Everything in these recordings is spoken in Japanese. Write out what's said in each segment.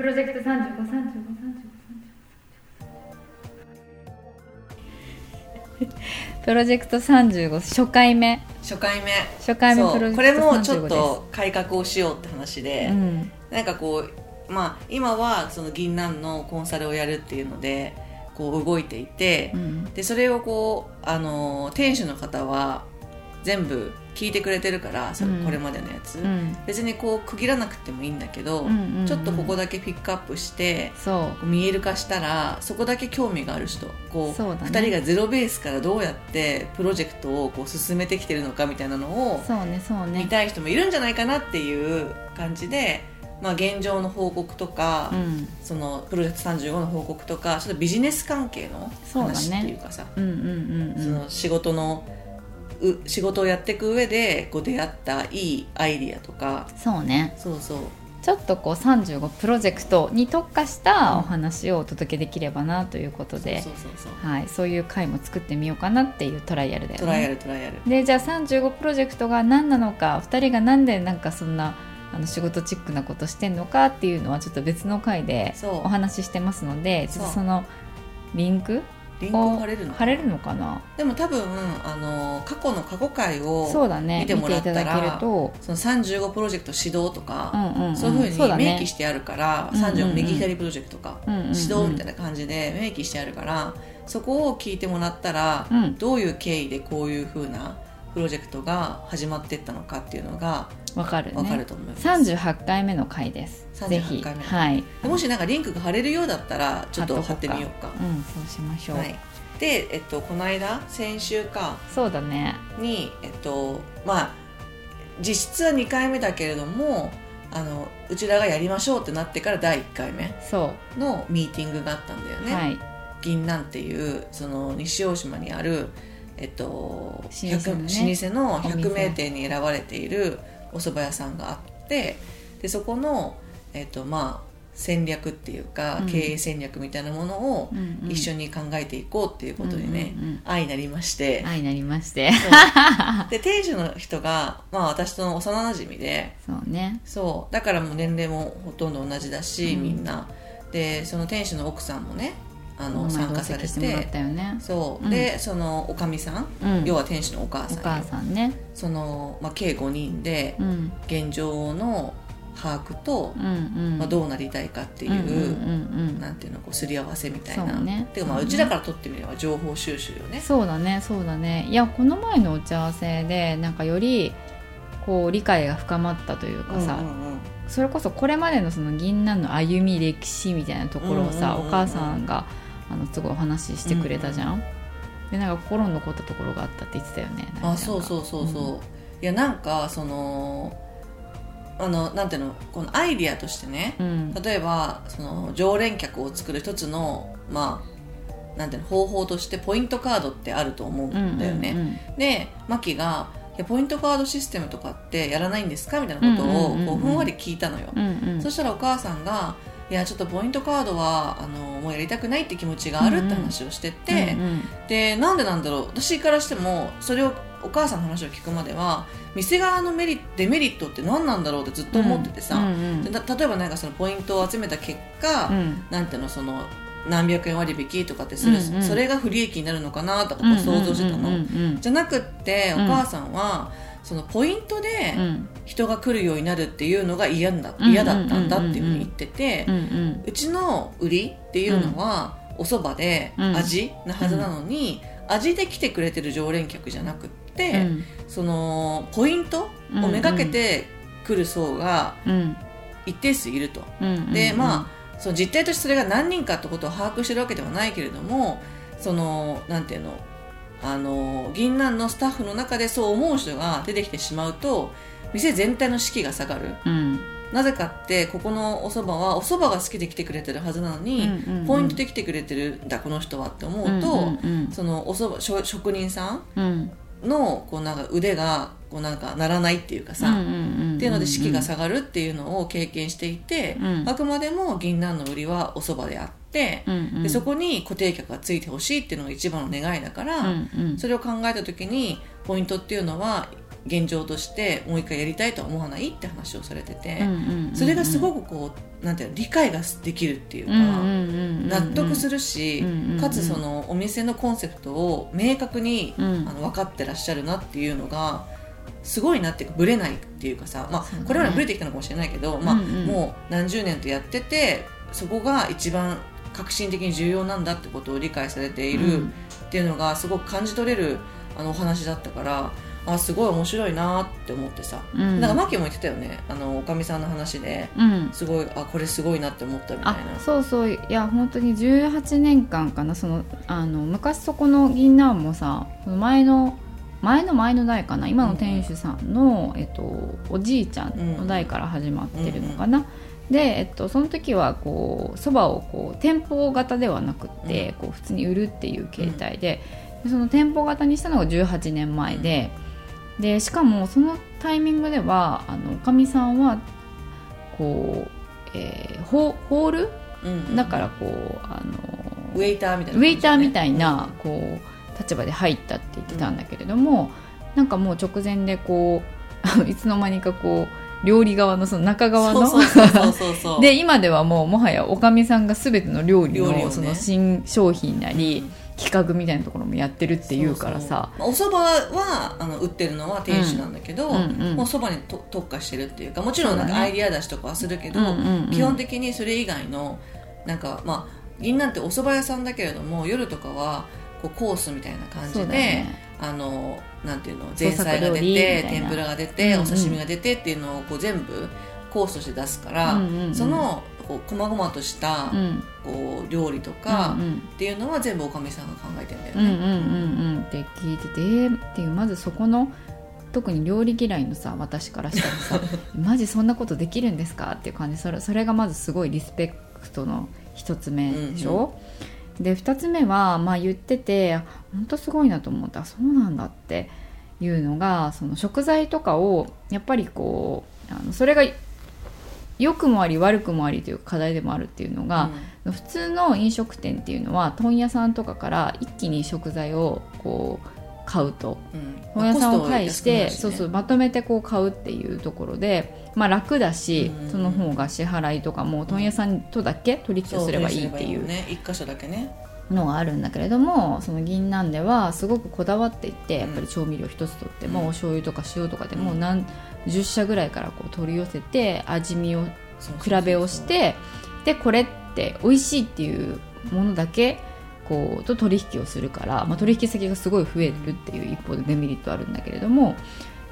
プロジェクト353535プロジェクト35初回目。初回目。初回目そう。プロジェクト35これもちょっと改革をしようって話で、うん。なんかこうまあ今はその銀杏のコンサルをやるっていうのでこう動いていて、うん。でそれをこうあの店主の方は全部聞いてくれてるからそれうん。これまでのやつ、うん。別にこう区切らなくてもいいんだけど、うんうんうんちょっとここだけピックアップして見える化したらそこだけ興味がある人こうそうだね。2人がゼロベースからどうやってプロジェクトをこう進めてきてるのかみたいなのをそうねそうね。見たい人もいるんじゃないかなっていう感じで、まあ、現状の報告とか、うん。そのプロジェクト35の報告とかちょっとビジネス関係の話っていうかさ仕事のう仕事をやっていく上でこう出会ったいいアイディアとか。そうね。そうそう。ちょっとこう35プロジェクトに特化したお話をお届けできればなということで、そうい、そういう回も作ってみようかなっていうトライアルだよね。トライアルトライアル。でじゃあ35プロジェクトが何なのか2人がなんでなんかそんなあの仕事チックなことしてんのかっていうのはちょっと別の回でそう。お話ししてますのでちょっとそのリンクリンクを貼れるの貼れるのかな？でも多分あの過去の過去回をそうだね。見てもらったら見ていただけると、その35プロジェクト指導とか、うんうんうん。そういうふうに明記してあるから、うんうんうん。35右左プロジェクトか、うんうんうん。指導みたいな感じで明記してあるからそこを聞いてもらったら、うん。どういう経緯でこういうふうなプロジェクトが始まっていったのかっていうのがわかるね。分かると思います、38回目の回です。38ぜひ。回目。はい。でもしなんかリンクが貼れるようだったらちょっと貼ってみようか。うんそうしましょう、はい、で、えっと、この間先週か。そうだね。に、えっとまあ、実質は2回目だけれどもあのうちらがやりましょうってなってから第1回目そのミーティングがあったんだよう、ね、はい。銀杏っていうその西大島にある、えっと、老舗のね。100老舗のお店100名店に選ばれているお蕎麦屋さんがあってでそこの、えっとまあ、戦略っていうか、うん。経営戦略みたいなものを一緒に考えていこうっていうことでね、うんうんうん。愛になりまして、愛になりまして。で店主の人が、まあ、私との幼なじみでそうね。そう。だからもう年齢もほとんど同じだし、うん。みんな。でその店主の奥さんもねあの、参加されて。ね。そう、うん。でそのおかみさん、うん。要は店主のお母さんよ。お母さんね。その、まあ、計5人でうん。現状の把握と、うんうん。まあ、どうなりたいかっていう,、なんていうのこうすり合わせみたいな。そうね。てかまあそうちらから取ってみれば情報収集よね。そうだねそうだね。いやこの前の打ち合わせでなんかよりこう理解が深まったというかさ、うんうんうん。それこそこれまでのその銀杏の歩み歴史みたいなところをさ、お母さんがあのすごいお話ししてくれたじゃん、でなんか心に残ったところがあったって言ってたよね。あそうそうそうそう、いやなんかそのあのなんていうのこのアイディアとしてね、うん。例えばその常連客を作る一つのまあなんていうの方法としてポイントカードってあると思うんだよね、うんうんうん。でマキがいやポイントカードシステムとかってやらないんですか？みたいなことをうんうんうんうん。こうふんわり聞いたのよ、うんうん。そしたらお母さんがいやちょっとポイントカードはあのもうやりたくないって気持ちがあるって話をしてて、うんうん。でなんでなんだろう。私からしてもそれをお母さんの話を聞くまでは店側のメリデメリットって何なんだろうってずっと思っててさ、うんうんでた例えばなんかそのポイントを集めた結果、うん。なんていうのその何百円割引とかってする、うんうん。それが不利益になるのかなとか想像してたの、うんうんじゃなくっておうん。母さんは、そのポイントで人が来るようになるっていうのが嫌だうん嫌だったんだっていうふうに言ってて、うちの売りっていうのは、お蕎麦でうん。味なはずなのに、味で来てくれてる常連客じゃなくって、うん。そのポイントをめがけて来る層がうん。一定数いると。うん。でまあその実態としてそれが何人かってことを把握してるわけではないけれどもそのなんていうのあの銀杏のスタッフの中でそう思う人が出てきてしまうと店全体の士気が下がる。うん。なぜかってここのお蕎麦はお蕎麦が好きで来てくれてるはずなのに、うんうんうん。ポイントで来てくれてるんだこの人はって思うと、うんうんそのお蕎麦職職人さんうんのこうなんか腕がこうなんかならないっていうかさ、うんうんうん。っていうので士気が下がるっていうのを経験していて、うん。あくまでも銀杏の売りはお蕎麦であって、うんうん。でそこに固定客がついてほしいっていうのが一番の願いだから、うんうん。それを考えた時にポイントっていうのは現状としてもう一回やりたいとは思わないって話をされてて、うんうんうんうんそれがすごくこうなんていうの理解ができるっていうか、うんうんうんうん納得するし、うんうんうん。かつそのお店のコンセプトを明確に、うん。あの分かってらっしゃるなっていうのがすごいなっていうかブレないっていうかさ、まあこれまでブレてきたのかもしれないけど、まあもう何十年とやっててそこが一番革新的に重要なんだってことを理解されているうん。っていうのがすごく感じ取れるあのお話だったからあすごい面白いなって思ってさ、うん。なんかマキも言ってたよね。あのおかみさんの話でうん。すごいあこれすごいなって思ったみたいあな。そうそう。いや本当に18年間かな。そのあの昔そこの銀杏もさ前の前の前の代かな。今の店主さんの、えっと、おじいちゃんの代から始まってるのかな、で、えっと、その時はこうそばをこう店舗型ではなくって、こう普通に売るっていう形態で,、でその店舗型にしたのが18年前で,、でしかもそのタイミングではあのおかみさんはこう、えーホホール？うん。だからこうあのウェイターみたいなウェイターみたい感なこう立場で入ったって言ってたんだけれども、なんかもう直前でこう いつの間にかこう料理側のその中側の。で今ではもうもはやおかみさんが全ての料理のね。その新商品なり、うん。企画みたいなところもやってるっていうからさ。そうそう。まあお蕎麦はあの売ってるのは店主なんだけど、うんうんうん。もう蕎麦にと特化してるっていうかもちろんなんかアイディア出しとかはするけど、うんうんうん基本的にそれ以外のなんかまあ銀なんてお蕎麦屋さんだけれども夜とかはこうコースみたいな感じで、あのなんていうの前菜が出て天ぷらが出て、うんうん。お刺身が出てっていうのをこう全部コースとして出すから、うんうんうん。そのこう細々としたうん。こう料理とかうんうん。っていうのは全部おかみさんが考えてるんだよね。うんうんうんうん。って聞いててえーっていうまずそこの特に料理嫌いのさ私からしたらさ マジそんなことできるんですか？っていう感じ。それそれがまずすごいリスペクトの一つ目でしょ、で二つ目は、まあ、言ってて本当すごいなと思ったそうなんだっていうのがその食材とかをやっぱりこうあのそれが良くもあり悪くもありという課題でもあるっていうのが、普通の飲食店っていうのは問屋さんとかから一気に食材をこう買うと。うん。本屋さんを介して、コストそうそうまとめてこう買うっていうところで、まあ、楽だし、うん。その方が支払いとかも問屋さんとだけ取引をすればいいっていう。ね。一箇所だけねのがあるんだけれどもその銀杏ではすごくこだわっていってやっぱり調味料一つとっても、うん。お醤油とか塩とかでもうん。何十社ぐらいからこう取り寄せて味見を比べをしてでこれって美味しいっていうものだけこうと取引をするから、まあ、取引先がすごい増えるっていう一方でデメリットあるんだけれども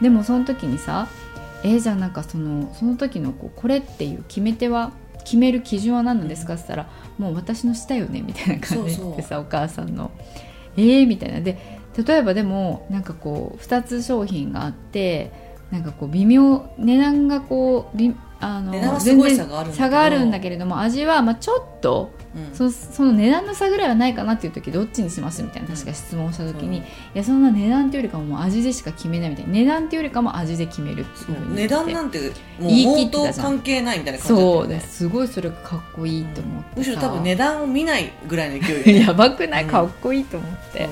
でもその時にさえーじゃあなんかそのその時のこうこれっていう決め手は決める基準は何なんですかって言ったらもう私のしたよねみたいな感じでさお母さんの。えーみたいな。で例えばでもなんかこう2つ商品があってなんかこう微妙値段がこうびあの値段はすごい差があるんだけど。差があるんだけれども味はまあちょっとうん。そその値段の差ぐらいはないかなっていう時どっちにしますみたいな確か質問した時に、う。んいやそんな値段っていうよりかももう味でしか決めないみたいな。値段っていうよりかも味で決めるっていう値段なんてもう言い関係ないみたいな感じだったそうよねです。ごいそれがかっこいいと思ってさ、むしろ多分値段を見ないぐらいの勢い やばくない？うんかっこいいと思って、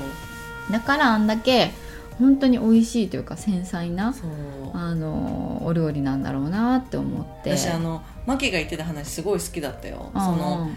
だからあんだけ本当に美味しいというか繊細なあのお料理なんだろうなって思って。私あのマキが言ってた話すごい好きだったよ。うん。その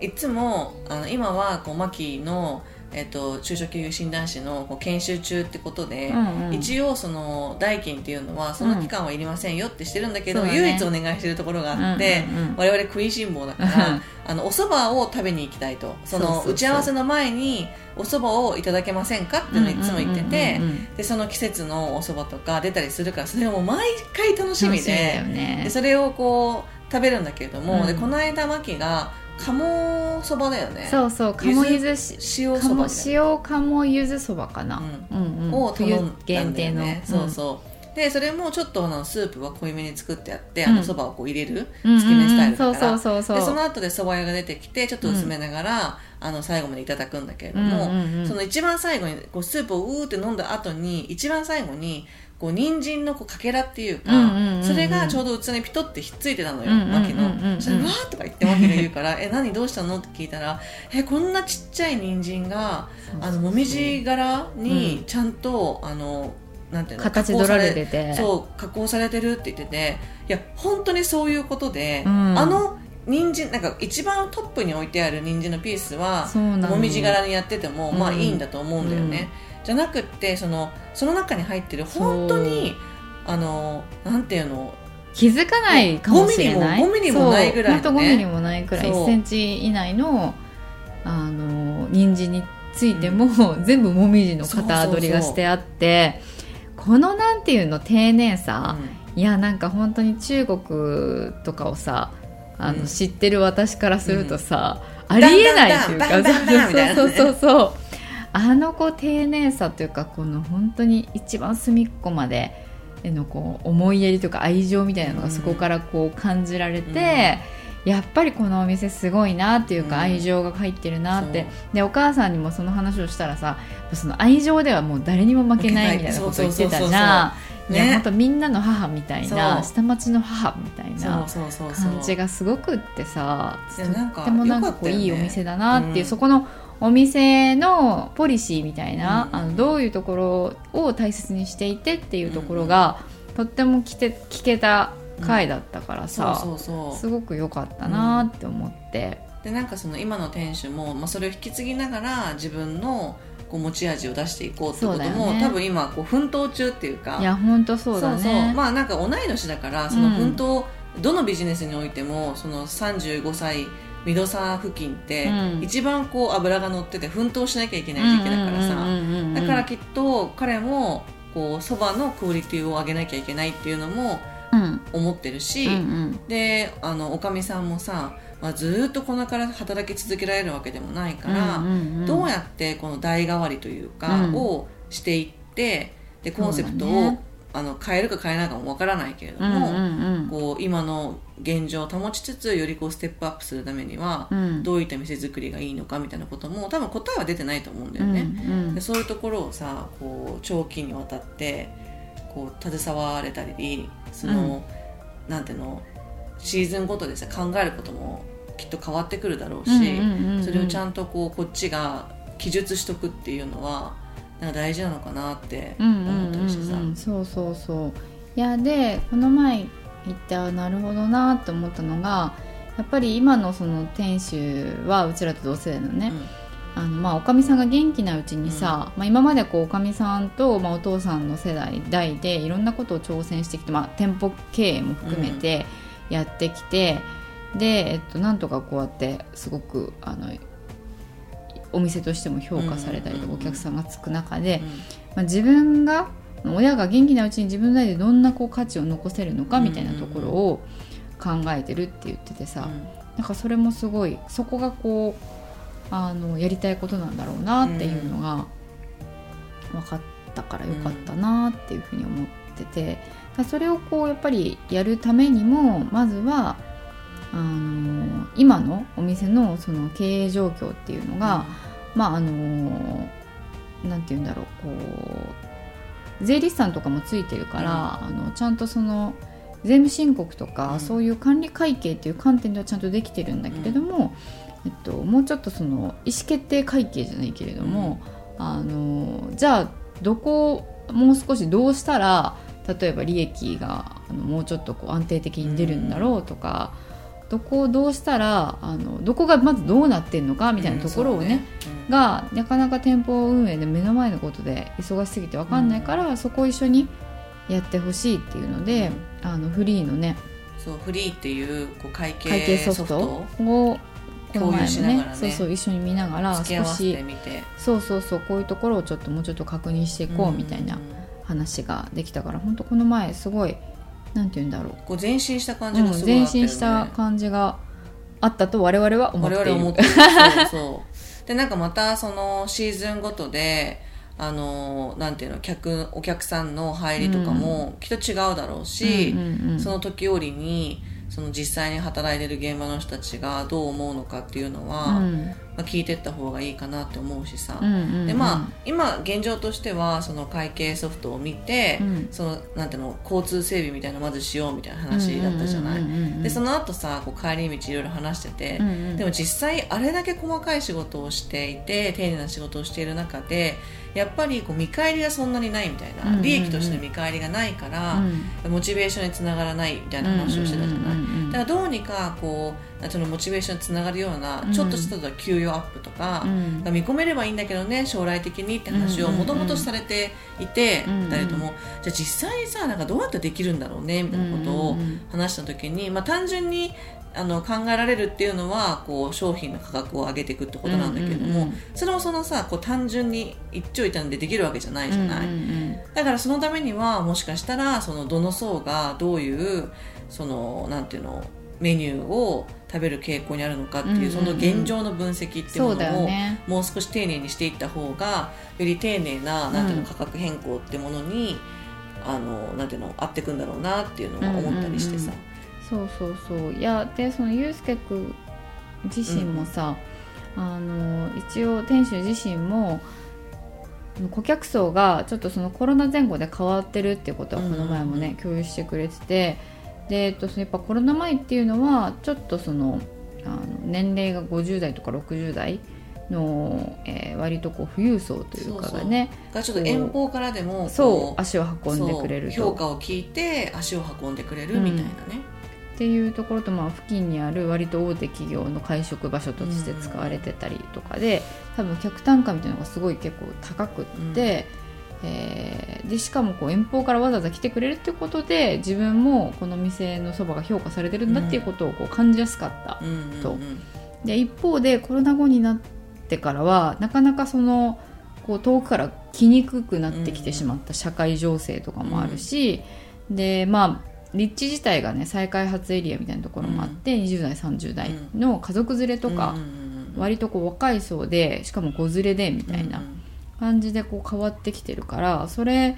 いつもあの今はこうマキの、えっと中小企業診断士のこう研修中ってことで、うんうん。一応その代金っていうのはその期間はいりませんよってしてるんだけど、そうだね。唯一お願いしてるところがあって、うんうんうん。我々食いしん坊だから あのお蕎麦を食べに行きたいと。その打ち合わせの前にお蕎麦をいただけませんかっていうのをいつも言っててでその季節のお蕎麦とか出たりするからそれがもう毎回楽しみでね。でそれをこう食べるんだけれども、うん。でこの間マキが鴨そばだよね。そうそう鴨ゆずし塩そば鴨塩鴨ゆずそばかな、うん。うんを頼んだ冬んだよ限定の、ねそうそう。でそれもちょっとあのスープは濃いめに作ってあって、うん。あのそばをこう入れるうん、つけ麺スタイルだから、そうそうそうそう。でその後で蕎麦屋が出てきてちょっと薄めながら、あの最後までいただくんだけれども、うんうんうん。その一番最後にこうスープをうーって飲んだ後に一番最後にこう人参のこうかけらっていうか、うんうんうんうん。それがちょうど器にピトってひっついてたのよ、うんうんうんうんマキの。それわーとか言ってマキが言うから「え何どうしたの?」って聞いたら「えこんなちっちゃい人参があのもみじ柄にちゃんと、あのなんていうの形取られてて。そう加工されてるって言ってていや本当にそういうことで、うん。あの人参なんか一番トップに置いてある人参のピースはもみじ柄にやってても、まあうん。いいんだと思うんだよね、じゃなくってそのその中に入ってる本当にあのなんていうの？気づかないかもしれない。5ミリも5ミリもないぐらいのね。そうほんと5ミリもないくらいそう。1センチ以内のあの人参についても、全部もみじの型取りがしてあってこのなんていうの丁寧さ、いやなんか本当に中国とかをさあの、うん。知ってる私からするとさ、ありえないっていうかそうそうそうそうあのこう丁寧さというかこの本当に一番隅っこまでへのこう思いやりというか愛情みたいなのがそこからこう感じられて、やっぱりこのお店すごいなっていうかうん。愛情が入ってるなって、そう。でお母さんにもその話をしたらさその愛情ではもう誰にも負けないみたいなことを言ってたじゃん。いやね。本当みんなの母みたいな下町の母みたいなそうそうそうそう。感じがすごくってさとってもなんかこういいお店だなっていう、うん。そこのお店のポリシーみたいな、うん。あのどういうところを大切にしていてっていうところが、とっても聞け聞けた回だったからさ、すごく良かったなって思って、でなんかその今の店主も、まあ、それを引き継ぎながら自分のこう持ち味を出していこうってことも、ね。多分今こう奮闘中っていうか。いや本当そうだね。そうそう。まあなんか同い年だからその奮闘、どのビジネスにおいてもその35歳ミドサー付近って、うん。一番こう脂が乗ってて奮闘しなきゃいけない時期だからさ、だからきっと彼もこうそばのクオリティを上げなきゃいけないっていうのもうん。思ってるし、うんうん。であのおかみさんもさ、まあ、ずーっとこのから働き続けられるわけでもないから、うんうんうんどうやってこの代替わりというか、うん。をしていってでコンセプトを、あの変えるか変えないかもわからないけれども、うんうんうん。こう今の現状を保ちつつよりこうステップアップするためには、うん。どういった店作りがいいのかみたいなことも多分答えは出てないと思うんだようんね。うん。でそういうところをさこう長期にわたってこう携われたりその、なんていうのシーズンごとでさ考えることもきっと変わってくるだろうし、うんうんうんうん。それをちゃんとこうこっちが記述しとくっていうのはなんか大事なのかなって思ったりしてさ。うんうんうんうん。そうそうそう。いやでこの前言ったなるほどなって思ったのがやっぱり今のその店主はうちらと同世代のね、あのまあおかみさんが元気なうちにさ、まあ、今までこうおかみさんと、まあ、お父さんの世代代でいろんなことを挑戦してきて、まあ、店舗経営も含めてやってきて、で、えっと、なんとかこうやってすごくあのお店としても評価されたりとか、お客さんがつく中で、うんまあ、自分が親が元気なうちに自分なりでどんなこう価値を残せるのかみたいなところを考えてるって言っててさ、なんかそれもすごいそこがこうあのやりたいことなんだろうなっていうのが分かったからよかったなっていうふうに思ってて、それをこうやっぱりやるためにもまずはあの今のお店のその経営状況っていうのが、まああのなんて言うんだろうこう税理士さんとかもついてるから、あのちゃんとその税務申告とか、うん。そういう管理会計っていう観点ではちゃんとできてるんだけれども、えっと、もうちょっとその意思決定会計じゃないけれども、あのじゃあどこをもう少しどうしたら例えば利益があのもうちょっとこう安定的に出るんだろうとか、どこをどうしたらあのどこがまずどうなってんのかみたいなところをね,、うん。がなかなか店舗運営で目の前のことで忙しすぎて分かんないから、そこを一緒にやってほしいっていうので、あのフリーのねそうフリーっていうこう会計ソフト。を共有しなねがらね。そうそう一緒に見ながら少しそうそうそうこういうところをちょっともうちょっと確認していこうみたいな話ができたから本当この前すごいなんて言うんだろう、こう前進した感じうんがすごいあ前ったよね、進した感じがあったと我々は思っている。我々思ってる。そう でなんかまたそのシーズンごとであのなんていうの客お客さんの入りとかもきっと違うだろうし、うんうんうん。その時折にその実際に働いてる現場の人たちがどう思うのかっていうのは、うんまあ、聞いてった方がいいかなって思うしさ、うんうんうん。でまあ今現状としてはその会計ソフトを見て、うん。そのなんていうの交通整備みたいなのをまずしようみたいな話だったじゃない、うんうんうんうん。でその後さこう帰り道いろいろ話してて、うんうん。でも実際あれだけ細かい仕事をしていて丁寧な仕事をしている中でやっぱりこう見返りがそんなにないみたいな、うんうんうん。利益としての見返りがないから、うん。モチベーションにつながらないみたいな話をしてたじゃない、うんうんうんうん。だからどうにかこうそのモチベーションにつながるようなうん。ちょっとした給与アップとか、見込めればいいんだけどね将来的にって話をもともとされていて、うんうん二人ともじゃあ実際にさなんかどうやってできるんだろうねみたいなことを話した時に、まあ、単純にあの考えられるっていうのはこう商品の価格を上げていくってことなんだけれども、うんうんうんそれもそのさこう単純に一長一短でできるわけじゃないじゃない、うんうん。だからそのためにはもしかしたらそのどの層がどういうそのなんていうのメニューを食べる傾向にあるのかっていう,、うんうんうん。その現状の分析っていうものをね。もう少し丁寧にしていった方がより丁寧ななんていうのうん価格変更ってものに、あのなんていうの合ってくんだろうなっていうのは思ったりしてさ。そうそうそう。いやでそのゆうすけくん自身もさ、あの一応店主自身も顧客層がちょっとそのコロナ前後で変わってるっていうことはこの前もね、うんうん。共有してくれててで、えっと、やっぱコロナ前っていうのはちょっとそのあの年齢が50代とか60代の、えー割とこう富裕層というかがねがちょっと遠方からでもそうこ足を運んでくれる評価を聞いて足を運んでくれるみたいなね、っていうところと、まあ、付近にある割と大手企業の会食場所として使われてたりとかで、多分客単価みたいなのがすごい結構高くって、えーでしかもこう遠方からわざわざ来てくれるっていうことで自分もこの店のそばが評価されてるんだっていうことをこう感じやすかった、うんうんうんとで一方でコロナ後になってからはなかなかそのこう遠くから来にくくなってきてしまった社会情勢とかもあるし、でまあ立地自体がね再開発エリアみたいなところもあって、20代30代の家族連れとか、うんうんうん割とこう若い層でしかも子連れでみたいな。うん感じでこう変わってきてるからそれ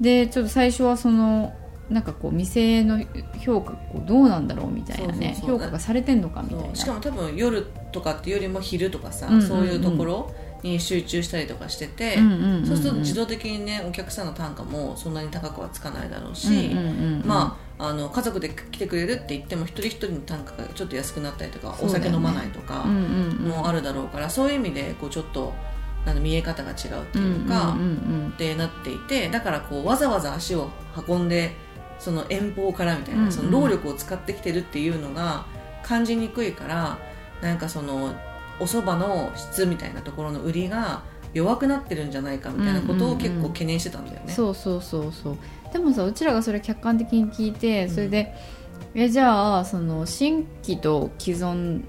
でちょっと最初はそのなんかこう店の評価こうどうなんだろうみたいなね評価がされてんのかみたいな。しかも多分夜とかっていうよりも昼とかさ、うんうんうん。そういうところに集中したりとかしてて、うんうんうんうん。そうすると自動的にねお客さんの単価もそんなに高くはつかないだろうし、うんうんうんうん。まあ、あの家族で来てくれるって言っても一人一人の単価がちょっと安くなったりとか、ね。お酒飲まないとかもあるだろうから、そういう意味でこうちょっとなんだ見え方が違うっていうか、うんうんうんってなっていてだからこうわざわざ足を運んでその遠方からみたいな、うんうんその労力を使ってきてるっていうのが感じにくいからなんかそのお蕎麦の質みたいなところの売りが弱くなってるんじゃないかみたいなことを結構懸念してたんだよね。そうそうそうそう。でもさうちらがそれ客観的に聞いてそれで、えじゃあその新規と既存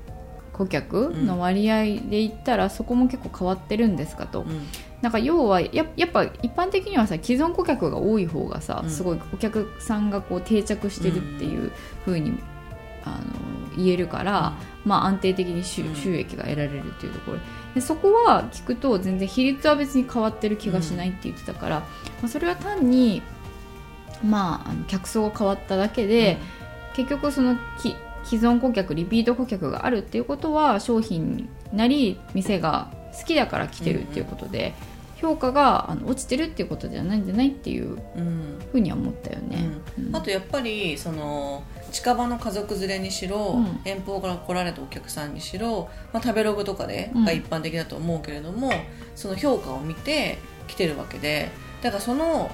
顧客の割合で言ったら、そこも結構変わってるんですかと、うん。なんか要はややっぱ一般的にはさ既存顧客が多い方がさ、うん。すごいお客さんがこう定着してるっていう風に、あの言えるから、まあ、安定的に収益が得られるっていうところ。でそこは聞くと全然比率は別に変わってる気がしないって言ってたから、まあ、それは単に、まあ、あの客層が変わっただけで、結局そのき既存顧客リピート顧客があるっていうことは商品なり店が好きだから来てるっていうことで、評価があの落ちてるっていうことじゃないんじゃないっていううん。ふうには思ったよね。うん。あとやっぱりその近場の家族連れにしろ、うん。遠方から来られたお客さんにしろ、まあ、食べログとかで、うん。が一般的だと思うけれどもその評価を見て来てるわけでだからその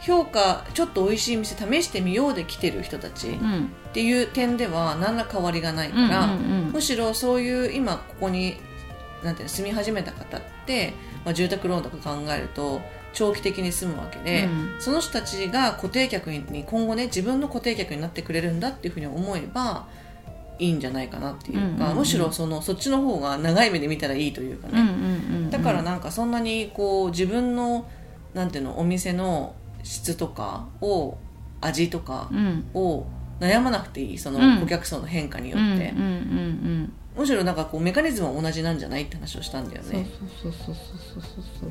評価ちょっと美味しい店試してみようで来てる人たちっうん。ていう点では何ら変わりがないから、むしろそういう今ここになんていうの住み始めた方って、まあ、住宅ローンとか考えると長期的に住むわけで、うん。その人たちが固定客に今後ね自分の固定客になってくれるんだっていうふうに思えばいいんじゃないかなっていうか、むしろそのそっちの方が長い目で見たらいいというかね、うん。だからなんかそんなにこう自分のなんていうのお店の質とかを味とかうん。を悩まなくていいそのうん。顧客層の変化によって、むしろなんかこうメカニズムは同じなんじゃないって話をしたんだよね。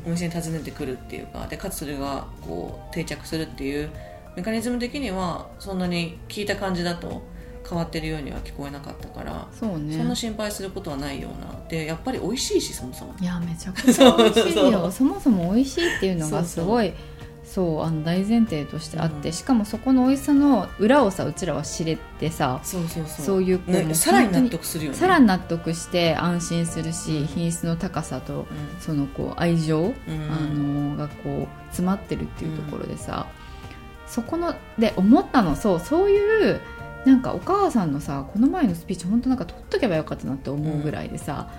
お店に訪ねてくるっていうかでかつそれがこう定着するっていうメカニズム的にはそんなに聞いた感じだと変変わってるようには聞こえなかったから、そうね。そんな心配することはないような。でやっぱり美味しいしそもそも。いやめちゃくちゃ美味しい そうよそもそも美味しいっていうのがすごいそうあの大前提としてあって、うん。しかもそこの美味しさの裏をさうちらは知れてさそうそうそう。そういうねさらに納得するよね。さらに納得して安心するし品質の高さとそのこう愛情、うん。うんあのがこう詰まってるっていうところでさ、そこので思ったのそうそういうなんかお母さんのさこの前のスピーチ本当なんか取っとけばよかったなって思うぐらいでさ、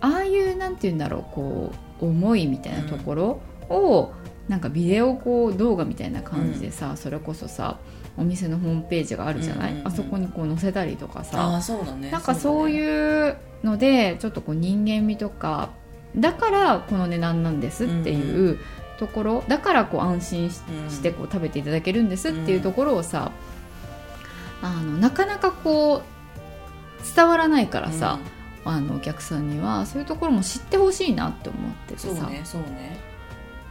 ああいうなんて言うんだろうこう思いみたいなところを、なんかビデオこう動画みたいな感じでさ、それこそさお店のホームページがあるじゃない、うんうんうん。あそこにこう載せたりとかさ、ああそうだね。なんかそうういうのでちょっとこう人間味とかだからこの値段なんですっていうところ、だからこう安心してこう食べていただけるんですっていうところをさ、あのなかなかこう伝わらないからさ、あのお客さんにはそういうところも知ってほしいなって思っててそうさ、ねそうね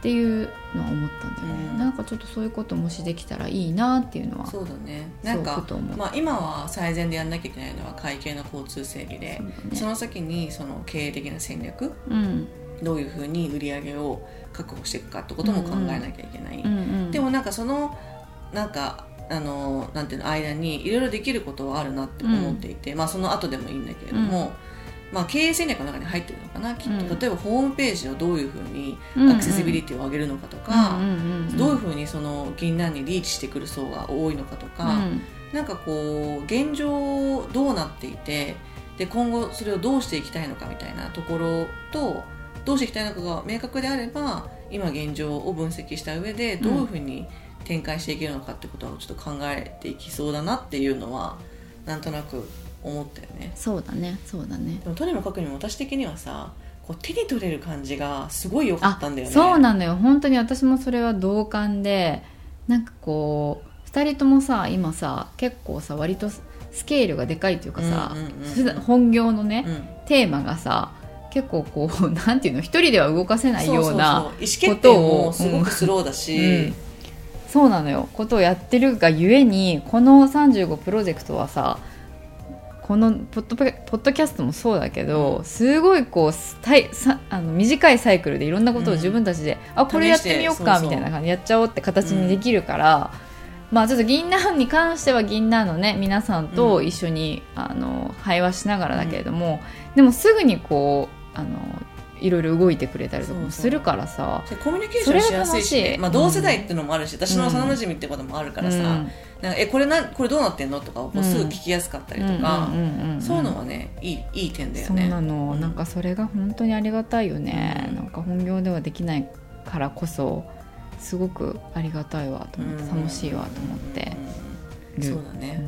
っていうのは思ったんだよね、うん。なんかちょっとそういうこともしできたらいいなっていうのはそうだね。なんかまあ、今は最善でやんなきゃいけないのは会計の交通整理でそね。その先にその経営的な戦略うん。どういうふうに売り上げを確保していくかってことも考えなきゃいけない、うんうんでもなんかそのなんかあのなんていうの間にいろいろできることはあるなって思っていて、まあその後でもいいんだけれども、まあ、経営戦略の中に入ってるのかなきっと、うん。例えばホームページをどういうふうにアクセシビリティを上げるのかとか、どういうふうにその銀杏にリーチしてくる層が多いのかとか、うん。なんかこう現状どうなっていてで今後それをどうしていきたいのかみたいなところとどうしていきたいのかが明確であれば今現状を分析した上でどういうふうに展開していけるのかってことをちょっと考えていきそうだなっていうのはなんとなく思ったよね。そうだねそうだね。でもとにもかくにも私的にはさこう手に取れる感じがすごい良かったんだよね。そうなのよ。本当に私もそれは同感でなんかこう2人ともさ今さ結構さ割とスケールがでかいというかさ、うんうん本業のね、うん。テーマがさ結構こう なんていうの一人では動かせないようなそうそうそう。意思決定もすごくスローだし、うん。そうなのよ。ことをやってるがゆえにこの35プロジェクトはさこのポッドポッドキャストもそうだけど、すごいこうスタイさあの短いサイクルでいろんなことを自分たちで、あこれやってみようかみたいな感じでやっちゃおうって形にできるから、まあちょっと銀杏に関しては銀杏のね皆さんと一緒に、あの会話しながらだけれども、でもすぐにこうあのいろいろ動いてくれたりとかもするからさ。コミュニケーションしやすいし、それが楽しい。まあ、同世代っていうのもあるし、私の幼馴染ってこともあるからさ、うん。なんかえこれなこれどうなってんの？とかをこうすぐ聞きやすかったりとか、うんうんうんうん。そういうのはねいいいい点だよそうね。なの、うん。なんかそれが本当にありがたいよね、うん。なんか本業ではできないからこそすごくありがたいわと思って、うん。楽しいわと思って。そうだね、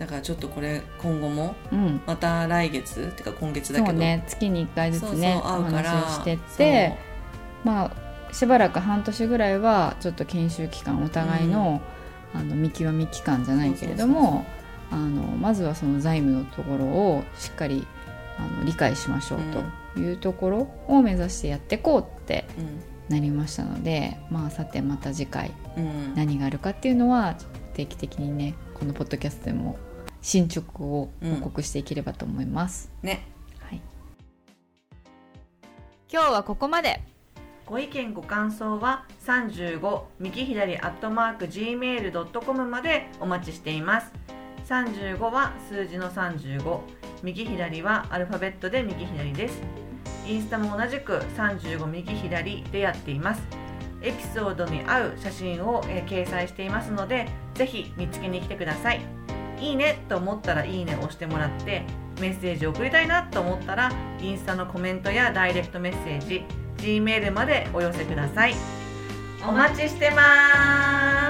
だからちょっとこれ今後もうん、うんまた来月っていうか今月だけど。ね月に1回ずつそうそうね会うから。お話をしてってまあしばらく半年ぐらいはちょっと研修期間お互いの,、あの見極め期間じゃないけれどもあのまずはその財務のところをしっかりあの理解しましょうというところを目指してやっていこうってなりましたのでまあさてまた次回うん。何があるかっていうのは定期的にねこのポッドキャストでも進捗を報告していければと思います、ね。はい、今日はここまで。ご意見ご感想は35右左アットマーク gmail.com までお待ちしています。35は数字の35右左はアルファベットで右左です。インスタも同じく35右左でやっています。エピソードに合う写真を、えー掲載していますのでぜひ見つけに来てくださいいいねと思ったらいいねを押してもらってメッセージを送りたいなと思ったらインスタのコメントやダイレクトメッセージ G メールまでお寄せください。お待ちしてます。